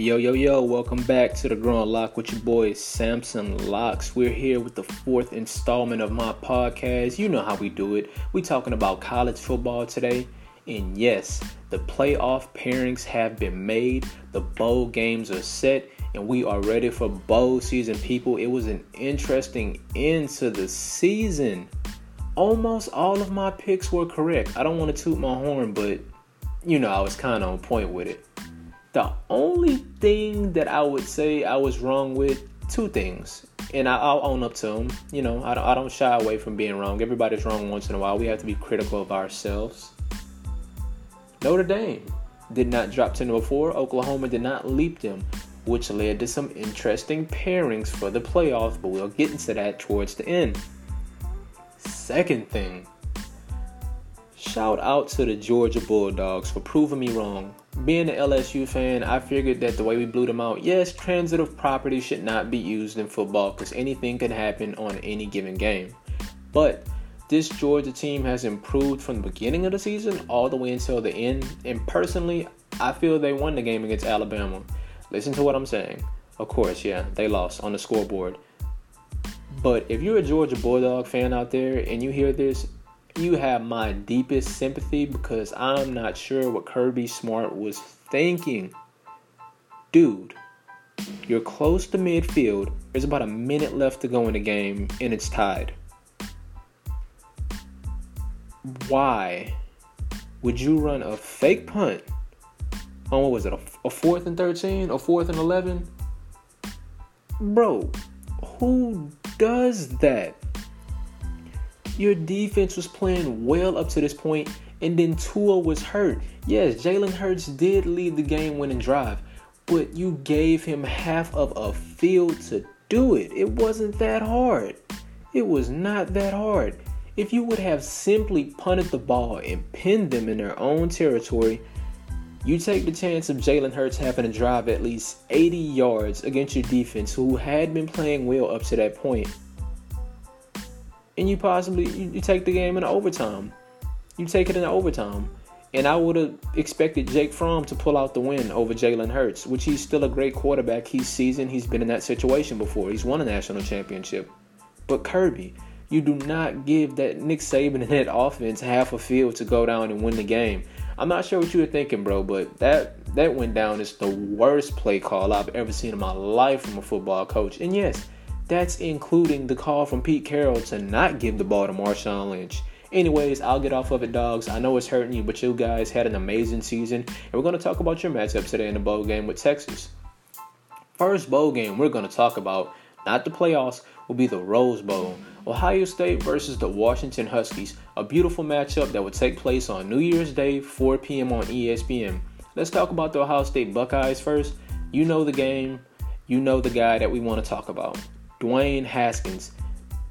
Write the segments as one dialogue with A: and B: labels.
A: Yo, yo, yo, welcome back to the Growing Lock with your boy Samson Locks. We're here with the fourth installment of my podcast. You know how we do it. We're talking about college football today. And yes, the playoff pairings have been made. The bowl games are set and we are ready for bowl season, people. It was an interesting end to the season. Almost all of my picks were correct. I don't want to toot my horn, but you know, I was kind of on point with it. The only thing that I would say I was wrong with, two things, and I, will own up to them. You know, I don't, I don't shy away from being wrong. Everybody's wrong once in a while. We have to be critical of ourselves. Notre Dame did not drop 10 to 4. Oklahoma did not leap them, which led to some interesting pairings for the playoffs, but we'll get into that towards the end. Second thing, shout out to the Georgia Bulldogs for proving me wrong being an LSU fan, I figured that the way we blew them out, yes, transitive property should not be used in football because anything can happen on any given game. But this Georgia team has improved from the beginning of the season all the way until the end. And personally, I feel they won the game against Alabama. Listen to what I'm saying. Of course, yeah, they lost on the scoreboard. But if you're a Georgia Bulldog fan out there and you hear this, you have my deepest sympathy because I'm not sure what Kirby Smart was thinking. Dude, you're close to midfield. There's about a minute left to go in the game, and it's tied. Why would you run a fake punt on what was it, a, a fourth and 13, a fourth and 11? Bro, who does that? Your defense was playing well up to this point, and then Tua was hurt. Yes, Jalen Hurts did lead the game winning drive, but you gave him half of a field to do it. It wasn't that hard. It was not that hard. If you would have simply punted the ball and pinned them in their own territory, you take the chance of Jalen Hurts having to drive at least 80 yards against your defense, who had been playing well up to that point and you possibly you, you take the game in overtime. You take it in overtime. And I would have expected Jake Fromm to pull out the win over Jalen Hurts, which he's still a great quarterback. He's seasoned. He's been in that situation before. He's won a national championship. But Kirby, you do not give that Nick Saban and that offense half a field to go down and win the game. I'm not sure what you were thinking, bro, but that that went down is the worst play call I've ever seen in my life from a football coach. And yes, that's including the call from Pete Carroll to not give the ball to Marshawn Lynch. Anyways, I'll get off of it, dogs. I know it's hurting you, but you guys had an amazing season. And we're going to talk about your matchups today in the bowl game with Texas. First bowl game we're going to talk about, not the playoffs, will be the Rose Bowl. Ohio State versus the Washington Huskies. A beautiful matchup that will take place on New Year's Day, 4 p.m. on ESPN. Let's talk about the Ohio State Buckeyes first. You know the game, you know the guy that we want to talk about. Dwayne Haskins.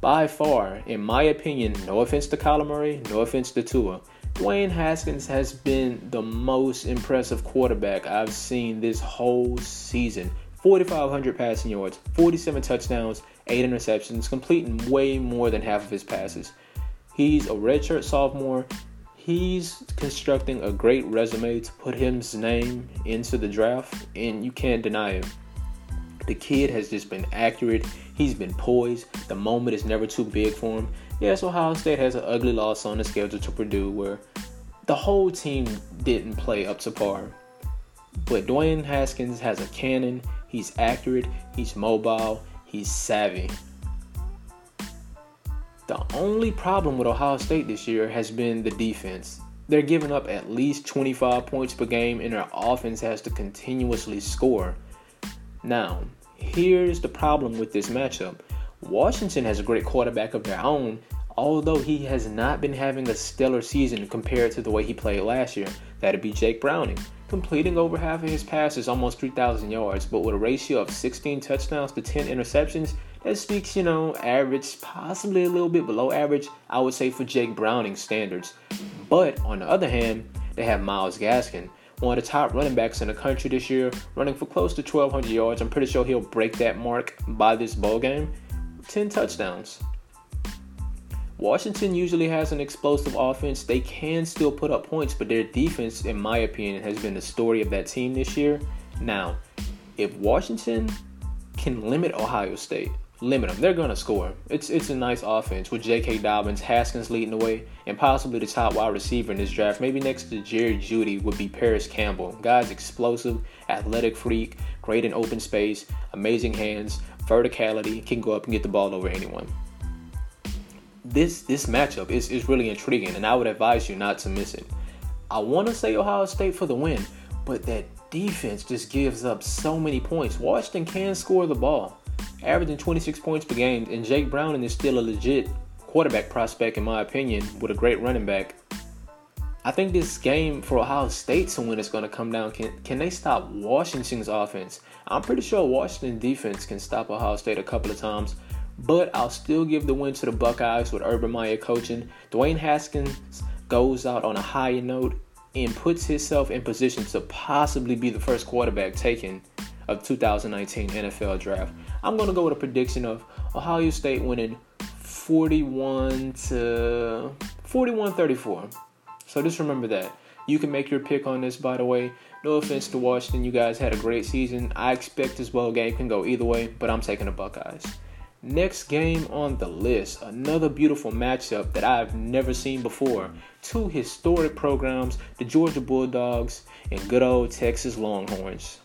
A: By far, in my opinion, no offense to Kyler Murray, no offense to Tua, Dwayne Haskins has been the most impressive quarterback I've seen this whole season. 4,500 passing yards, 47 touchdowns, 8 interceptions, completing way more than half of his passes. He's a redshirt sophomore. He's constructing a great resume to put his name into the draft, and you can't deny it. The kid has just been accurate. He's been poised. The moment is never too big for him. Yes, Ohio State has an ugly loss on the schedule to Purdue where the whole team didn't play up to par. But Dwayne Haskins has a cannon. He's accurate. He's mobile. He's savvy. The only problem with Ohio State this year has been the defense. They're giving up at least 25 points per game, and their offense has to continuously score. Now, Here's the problem with this matchup Washington has a great quarterback of their own, although he has not been having a stellar season compared to the way he played last year. That'd be Jake Browning, completing over half of his passes, almost 3,000 yards, but with a ratio of 16 touchdowns to 10 interceptions. That speaks, you know, average, possibly a little bit below average, I would say, for Jake Browning standards. But on the other hand, they have Myles Gaskin, one of the top running backs in the country this year, running for close to 1,200 yards. I'm pretty sure he'll break that mark by this bowl game. 10 touchdowns. Washington usually has an explosive offense. They can still put up points, but their defense, in my opinion, has been the story of that team this year. Now, if Washington can limit Ohio State, limit them, they're gonna score. It's it's a nice offense with J.K. Dobbins, Haskins leading the way, and possibly the top wide receiver in this draft. Maybe next to Jerry Jeudy would be Parris Campbell. Guy's explosive, athletic freak, great in open space, amazing hands, verticality, can go up and get the ball over anyone. This this matchup is, is really intriguing, and I would advise you not to miss it. I want to say Ohio State for the win, but that defense just gives up so many points. Washington can score the ball, averaging 26 points per game, and Jake Browning is still a legit quarterback prospect, in my opinion, with a great running back. I think this game for Ohio State to win is going to come down. Can, can they stop Washington's offense? I'm pretty sure Washington defense can stop Ohio State a couple of times, but I'll still give the win to the Buckeyes with Urban Meyer coaching. Dwayne Haskins goes out on a higher note and puts himself in position to possibly be the first quarterback taken of 2019 NFL draft. I'm going to go with a prediction of Ohio State winning 41 to 41 34. So just remember that. You can make your pick on this, by the way. No offense to Washington, you guys had a great season. I expect this ball game can go either way, but I'm taking the Buckeyes. Next game on the list, another beautiful matchup that I've never seen before. Two historic programs, the Georgia Bulldogs and good old Texas Longhorns.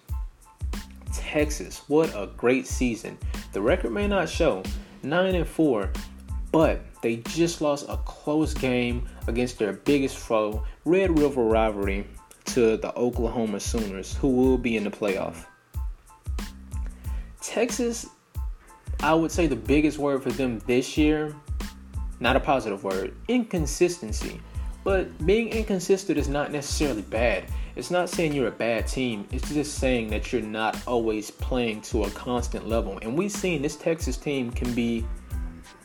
A: Texas, what a great season. The record may not show 9 and 4, but they just lost a close game against their biggest foe, Red River rivalry, to the Oklahoma Sooners, who will be in the playoff. Texas I would say the biggest word for them this year, not a positive word, inconsistency. But being inconsistent is not necessarily bad. It's not saying you're a bad team. It's just saying that you're not always playing to a constant level. And we've seen this Texas team can be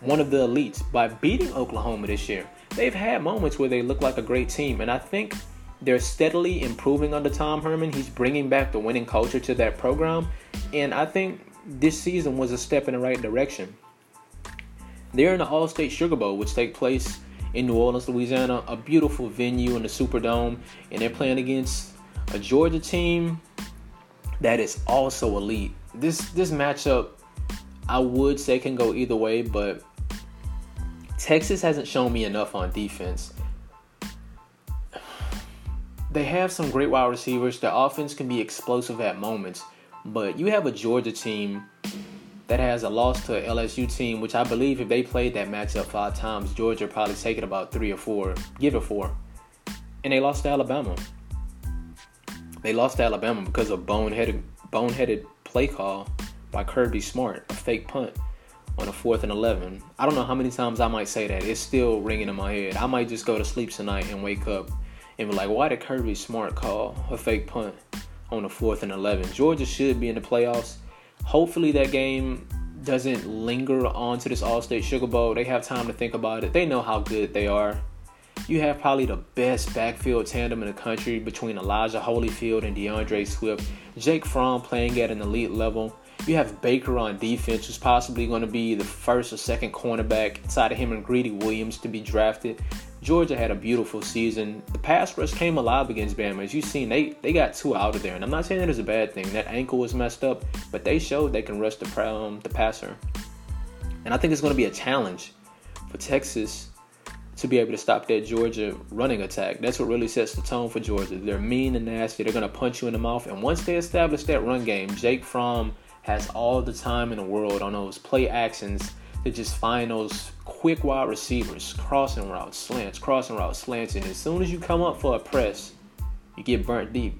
A: one of the elites by beating Oklahoma this year. They've had moments where they look like a great team, and I think they're steadily improving under Tom Herman. He's bringing back the winning culture to that program, and I think this season was a step in the right direction. They're in the Allstate Sugar Bowl, which takes place in New Orleans, Louisiana, a beautiful venue in the Superdome, and they're playing against a Georgia team that is also elite. This this matchup, I would say, can go either way, but Texas hasn't shown me enough on defense. They have some great wide receivers. Their offense can be explosive at moments. But you have a Georgia team that has a loss to LSU team, which I believe if they played that matchup five times, Georgia probably take it about three or four, give it four. And they lost to Alabama. They lost to Alabama because of boneheaded boneheaded play call by Kirby Smart, a fake punt on a fourth and eleven. I don't know how many times I might say that. It's still ringing in my head. I might just go to sleep tonight and wake up and be like, why did Kirby Smart call a fake punt? on the fourth and 11. Georgia should be in the playoffs. Hopefully, that game doesn't linger on to this Allstate Sugar Bowl. They have time to think about it. They know how good they are. You have probably the best backfield tandem in the country between Elijah Holyfield and D'Andre Swift. Jake Fromm playing at an elite level. You have Baker on defense, who's possibly going to be the first or second cornerback inside of him and Greedy Williams to be drafted. Georgia had a beautiful season. The pass rush came alive against Bama. As you've seen, they, they got two out of there. And I'm not saying that is a bad thing. That ankle was messed up, but they showed they can rush the, um, the passer. And I think it's going to be a challenge for Texas to be able to stop that Georgia running attack. That's what really sets the tone for Georgia. They're mean and nasty. They're going to punch you in the mouth. And once they establish that run game, Jake Fromm has all the time in the world on those play actions to just find those quick wide receivers, crossing routes, slants, crossing routes, slants. And as soon as you come up for a press, you get burnt deep.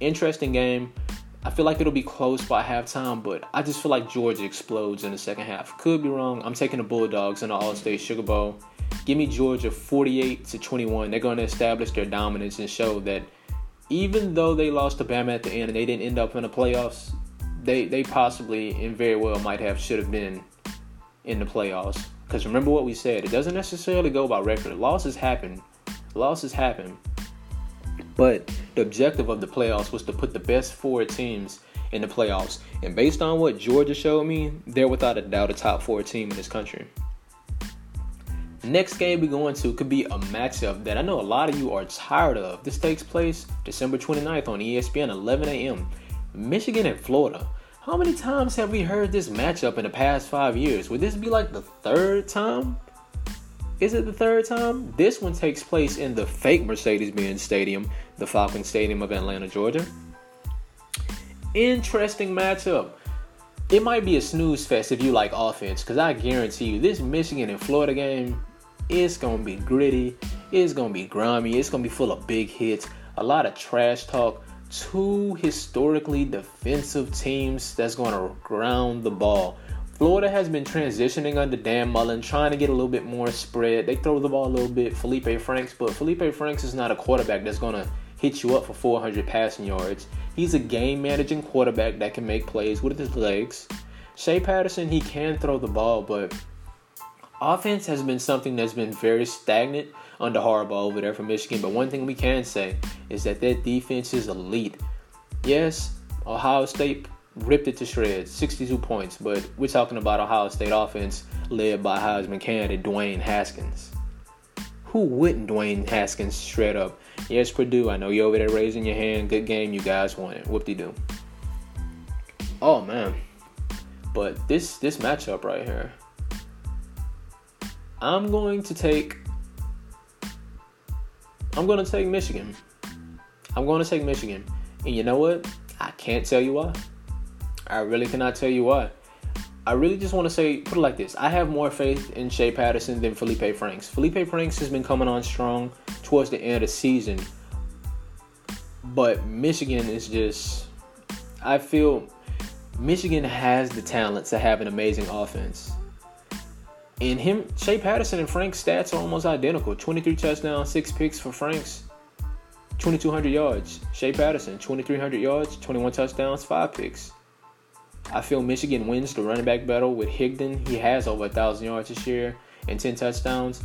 A: Interesting game. I feel like it'll be close by halftime, but I just feel like Georgia explodes in the second half. Could be wrong. I'm taking the Bulldogs in the Allstate Sugar Bowl. Give me Georgia 48 to 21. They're going to establish their dominance and show that even though they lost to Bama at the end and they didn't end up in the playoffs, they they possibly and very well might have should have been in the playoffs. Because remember what we said, it doesn't necessarily go by record. Losses happen. Losses happen. But the objective of the playoffs was to put the best four teams in the playoffs. And based on what Georgia showed me, they're without a doubt a top four team in this country. Next game we're going to could be a matchup that I know a lot of you are tired of. This takes place December 29th on ESPN, 11 a.m. Michigan and Florida. How many times have we heard this matchup in the past five years? Would this be like the third time? Is it the third time? This one takes place in the fake Mercedes-Benz Stadium, the Falcon Stadium of Atlanta, Georgia. Interesting matchup. It might be a snooze fest if you like offense, because I guarantee you this Michigan and Florida game is gonna be gritty, it's gonna be grimy, it's gonna be full of big hits, a lot of trash talk, two historically defensive teams that's going to ground the ball. Florida has been transitioning under Dan Mullen, trying to get a little bit more spread. They throw the ball a little bit, Feleipe Franks, but Feleipe Franks is not a quarterback that's going to hit you up for 400 passing yards. He's a game managing quarterback that can make plays with his legs. Shea Patterson, he can throw the ball, but offense has been something that's been very stagnant under Harbaugh over there for Michigan. But one thing we can say is that their defense is elite. Yes, Ohio State ripped it to shreds, 62 points, but we're talking about Ohio State offense led by Heisman candidate Dwayne Haskins. Who wouldn't Dwayne Haskins shred up? Yes, Purdue, I know you're over there raising your hand. Good game, you guys won it. Whoop de doo. Oh man. But this this matchup right here. I'm going to take I'm going to take Michigan. I'm going to take Michigan. And you know what? I can't tell you why. I really cannot tell you why. I really just want to say, put it like this: I have more faith in Shea Patterson than Feleipe Franks. Feleipe Franks has been coming on strong towards the end of the season, but Michigan is just. I feel Michigan has the talent to have an amazing offense. And him, Shea Patterson and Frank's stats are almost identical: 23 touchdowns, six picks for Franks, 2,200 yards. Shea Patterson, 2,300 yards, 21 touchdowns, five picks. I feel Michigan wins the running back battle with Higdon. He has over a thousand yards this year and 10 touchdowns.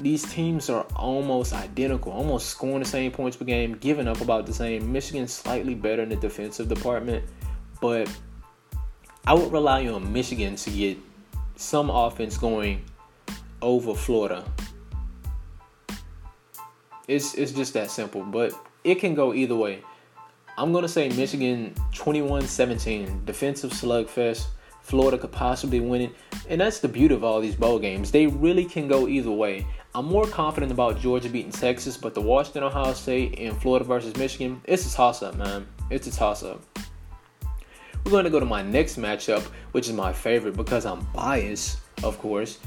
A: These teams are almost identical, almost scoring the same points per game, giving up about the same. Michigan's slightly better in the defensive department, but I would rely on Michigan to get some offense going over Florida. It's it's just that simple, but it can go either way. I'm going to say Michigan 21 17, defensive slugfest. Florida could possibly win it. And that's the beauty of all these bowl games. They really can go either way. I'm more confident about Georgia beating Texas, but the Washington, Ohio State, and Florida versus Michigan, it's a toss up, man. It's a toss up. We're going to go to my next matchup, which is my favorite because I'm biased, of course.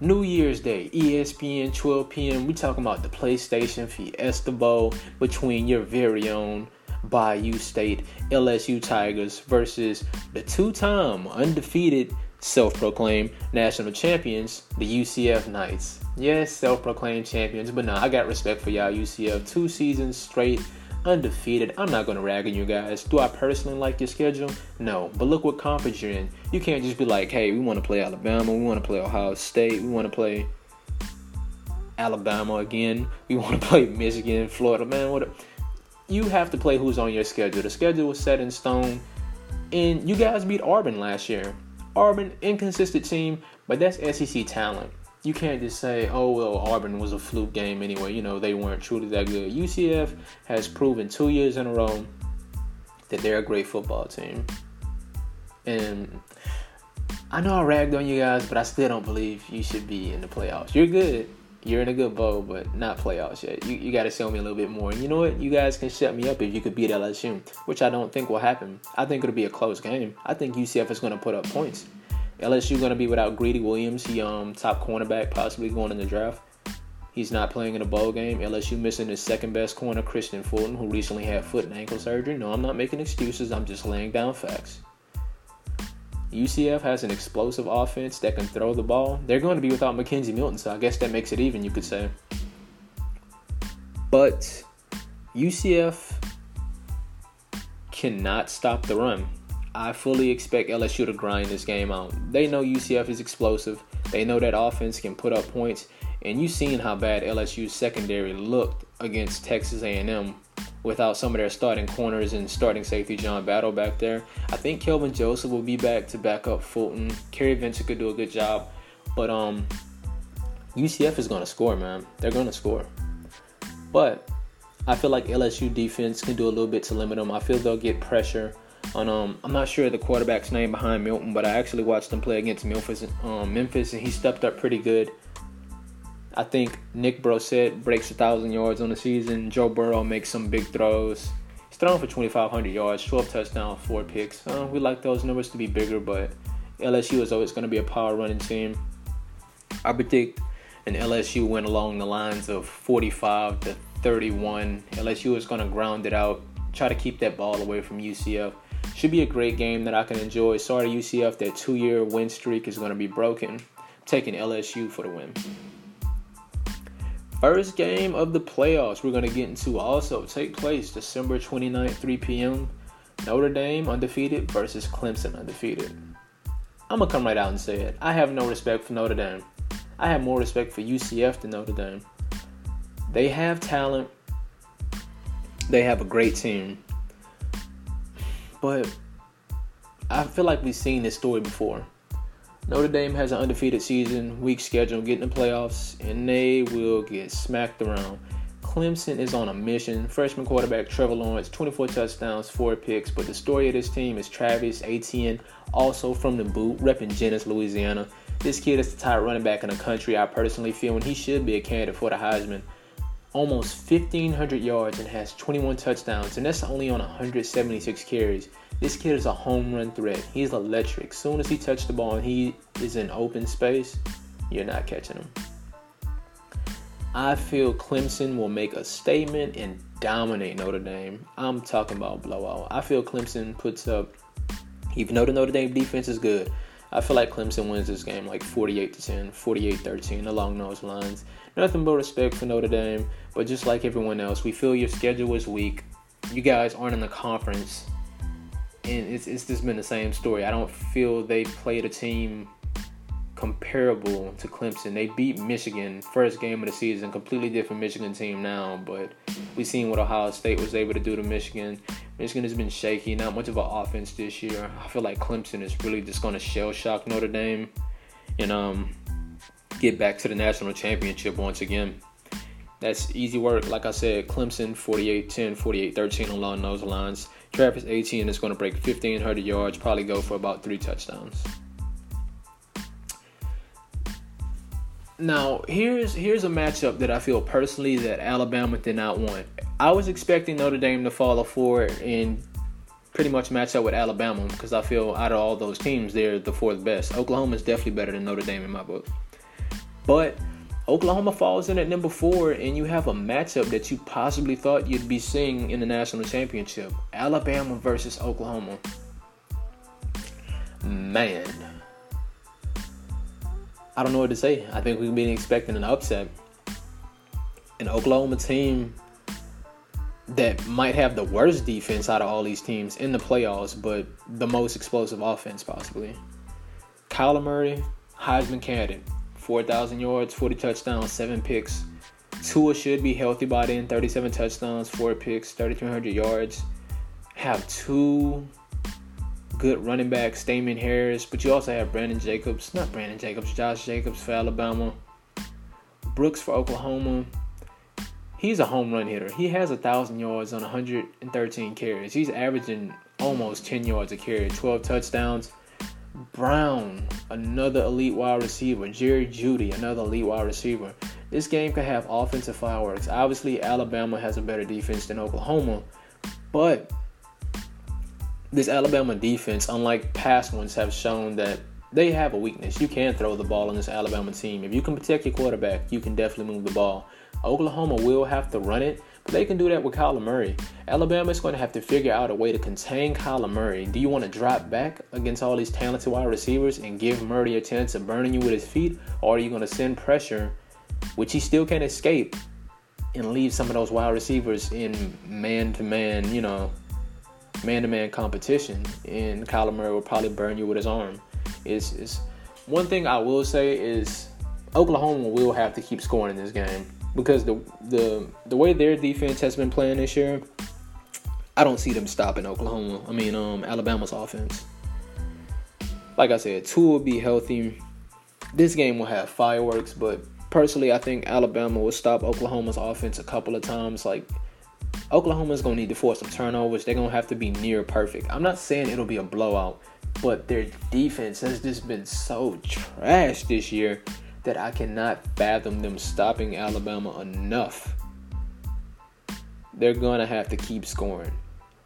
A: New Year's Day, ESPN, 12 p.m. We talking about the PlayStation Fiesta Bowl between your very own Bayou State LSU Tigers versus the two time undefeated self proclaimed national champions, the UCF Knights. Yes, self proclaimed champions, but nah, I got respect for y'all, UCF. Two seasons straight undefeated. I'm not gonna rag on you guys. Do I personally like your schedule? No. But look what conference you're in. You can't just be like, hey, we want to play Alabama, we want to play Ohio State, we want to play Alabama again, we want to play Michigan, Florida. Man, what? you have to play who's on your schedule. The schedule was set in stone, and you guys beat Auburn last year. Auburn, inconsistent team, but that's SEC talent. You can't just say, oh, well, Auburn was a fluke game anyway. You know, they weren't truly that good. UCF has proven two years in a row that they're a great football team. And I know I ragged on you guys, but I still don't believe you should be in the playoffs. You're good you're in a good bowl, but not playoffs yet. You, you got to show me a little bit more. And you know what? You guys can shut me up if you could beat LSU, which I don't think will happen. I think it'll be a close game. I think UCF is going to put up points. LSU going to be without Greedy Williams, he um top cornerback, possibly going in the draft. He's not playing in a bowl game. LSU missing his second best corner, Kristian Fulton, who recently had foot and ankle surgery. No, I'm not making excuses. I'm just laying down facts. UCF has an explosive offense that can throw the ball. They're going to be without McKenzie Milton, so I guess that makes it even, you could say. But UCF cannot stop the run. I fully expect LSU to grind this game out. They know UCF is explosive. They know that offense can put up points, and you've seen how bad LSU's secondary looked against Texas A&M without some of their starting corners and starting safety John Battle back there. I think Kelvin Joseph will be back to back up Fulton. Kary Vincent could do a good job, but um, UCF is going to score, man. They're going to score. But I feel like LSU defense can do a little bit to limit them. I feel they'll get pressure um I'm not sure the quarterback's name behind Milton, but I actually watched him play against Memphis um, Memphis and he stepped up pretty good. I think Nick Brossette breaks a thousand yards on the season. Joe Burrow makes some big throws. He's thrown for 2,500 yards, 12 touchdowns, four picks. Uh, we like those numbers to be bigger, but LSU is always going to be a power running team. I predict an LSU win along the lines of 45 to 31. LSU is going to ground it out, try to keep that ball away from UCF. Should be a great game that I can enjoy. Sorry UCF, that two year win streak is going to be broken. I'm taking LSU for the win. First game of the playoffs we're going to get into also take place December 29th, 3 p.m. Notre Dame undefeated versus Clemson undefeated. I'm going to come right out and say it. I have no respect for Notre Dame. I have more respect for UCF than Notre Dame. They have talent, they have a great team. But I feel like we've seen this story before. Notre Dame has an undefeated season, weak schedule, getting the playoffs, and they will get smacked around. Clemson is on a mission. Freshman quarterback Trevor Lawrence, 24 touchdowns, 4 picks. But the story of this team is Travis Etienne, also from the boot, repping Jennings, Louisiana. This kid is the top running back in the country, I personally feel, and he should be a candidate for the Heisman. Almost 1,500 yards and has 21 touchdowns, and that's only on 176 carries. This kid is a home run threat. He's electric. Soon as he touches the ball and he is in open space, you're not catching him. I feel Clemson will make a statement and dominate Notre Dame. I'm talking about blowout. I feel Clemson puts up, even though the Notre Dame defense is good, I feel like Clemson wins this game like 48 to 10, 48 13, along those lines. Nothing but respect for Notre Dame, but just like everyone else, we feel your schedule is weak. You guys aren't in the conference and it's it's just been the same story. I don't feel they played a team comparable to Clemson. They beat Michigan first game of the season, completely different Michigan team now, but we've seen what Ohio State was able to do to Michigan. Michigan has been shaky, not much of an offense this year. I feel like Clemson is really just going to shell shock Notre Dame and um get back to the national championship once again. That's easy work. Like I said, Clemson 48 10, 48 13 along those lines. Travis Etienne is going to break 1,500 yards, probably go for about three touchdowns. Now, here's here's a matchup that I feel personally that Alabama did not want. I was expecting Notre Dame to fall follow forward and pretty much match up with Alabama because I feel out of all those teams, they're the fourth best. Oklahoma is definitely better than Notre Dame in my book. But Oklahoma falls in at number four, and you have a matchup that you possibly thought you'd be seeing in the national championship Alabama versus Oklahoma. Man, I don't know what to say. I think we've been expecting an upset. An Oklahoma team that might have the worst defense out of all these teams in the playoffs, but the most explosive offense possibly. Kyler Murray, Heisman candidate. 4,000 yards, 40 touchdowns, 7 picks. Tua should be healthy by then 37 touchdowns, 4 picks, 3,300 yards. Have two good running backs, Damien Harris, but you also have Brandon Jacobs, not Brandon Jacobs, Josh Jacobs for Alabama, Brooks for Oklahoma. He's a home run hitter. He has a thousand yards on 113 carries. He's averaging almost 10 yards a carry, 12 touchdowns. Brown, another elite wide receiver. Jerry Jeudy, another elite wide receiver. This game could have offensive fireworks. Obviously, Alabama has a better defense than Oklahoma, but this Alabama defense, unlike past ones, have shown that they have a weakness. You can throw the ball on this Alabama team. If you can protect your quarterback, you can definitely move the ball. Oklahoma will have to run it, but they can do that with Kyler Murray. Alabama is going to have to figure out a way to contain Kyler Murray. Do you want to drop back against all these talented wide receivers and give Murray a chance of burning you with his feet? Or are you going to send pressure, which he still can't escape, and leave some of those wide receivers in man to man, you know, man to man competition? And Kyler Murray will probably burn you with his arm. It's one thing I will say is Oklahoma will have to keep scoring in this game because the the the way their defense has been playing this year, I don't see them stopping Oklahoma. I mean, um, Alabama's offense. Like I said, Tua will be healthy. This game will have fireworks, but personally, I think Alabama will stop Oklahoma's offense a couple of times. Like Oklahoma's gonna need to force some turnovers. They're gonna have to be near perfect. I'm not saying it'll be a blowout, but their defense has just been so trash this year that I cannot fathom them stopping Alabama enough. They're gonna have to keep scoring.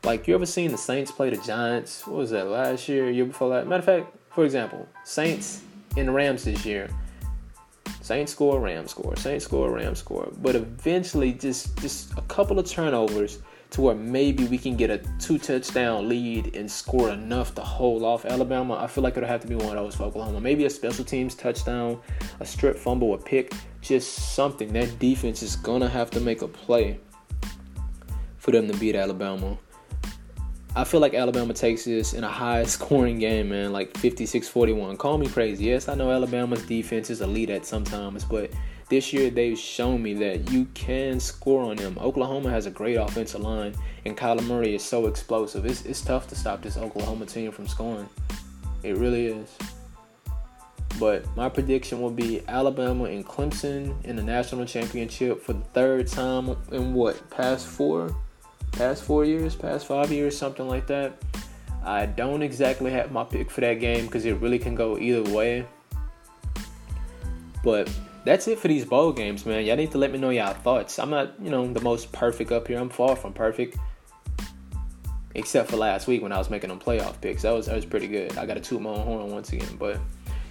A: Like you ever seen the Saints play the Giants? What was that last year? Year before that? Matter of fact, for example, Saints and Rams this year. Saints score, Rams score, Saints score, Rams score. But eventually, just just a couple of turnovers to where maybe we can get a two touchdown lead and score enough to hold off Alabama. I feel like it'll have to be one of those for Oklahoma. Maybe a special teams touchdown, a strip fumble, a pick, just something. That defense is gonna have to make a play for them to beat Alabama. I feel like Alabama takes this in a high scoring game, man, like 56 41. Call me crazy. Yes, I know Alabama's defense is elite at sometimes, but this year they've shown me that you can score on them. Oklahoma has a great offensive line, and Kyler Murray is so explosive. It's, it's tough to stop this Oklahoma team from scoring. It really is. But my prediction will be Alabama and Clemson in the national championship for the third time in what, past four? Past four years, past five years, something like that. I don't exactly have my pick for that game because it really can go either way. But that's it for these bowl games, man. Y'all need to let me know y'all thoughts. I'm not, you know, the most perfect up here. I'm far from perfect. Except for last week when I was making them playoff picks. That was that was pretty good. I got to toot my own horn once again. But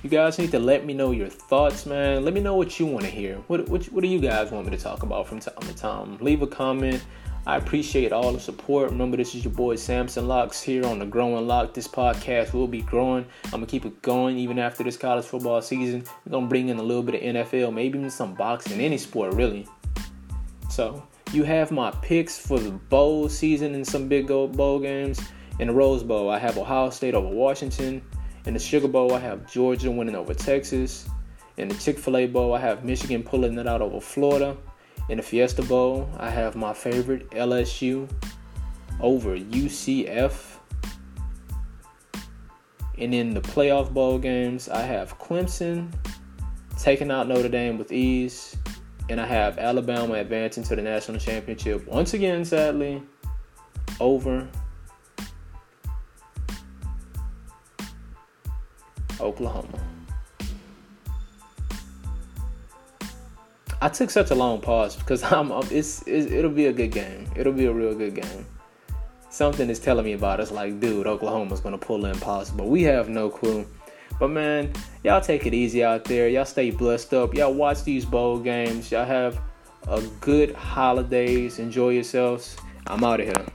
A: you guys need to let me know your thoughts, man. Let me know what you want to hear. What, what, what do you guys want me to talk about from time to time? Leave a comment. I appreciate all the support. Remember, this is your boy Samson Locks here on the Growing Lock. This podcast will be growing. I'm gonna keep it going even after this college football season. We're gonna bring in a little bit of NFL, maybe even some boxing, any sport really. So you have my picks for the bowl season and some big bowl games. In the Rose Bowl, I have Ohio State over Washington. In the Sugar Bowl, I have Georgia winning over Texas. In the Chick fil A Bowl, I have Michigan pulling it out over Florida. In the Fiesta Bowl, I have my favorite LSU over UCF. And in the playoff bowl games, I have Clemson taking out Notre Dame with ease. And I have Alabama advancing to the national championship once again, sadly, over Oklahoma. I took such a long pause because I'm, it's, it's it'll be a good game. It'll be a real good game. Something is telling me about us like, dude, Oklahoma's gonna pull in possible. We have no clue. But man, y'all take it easy out there. Y'all stay blessed up. Y'all watch these bowl games. Y'all have a good holidays. Enjoy yourselves. I'm out of here.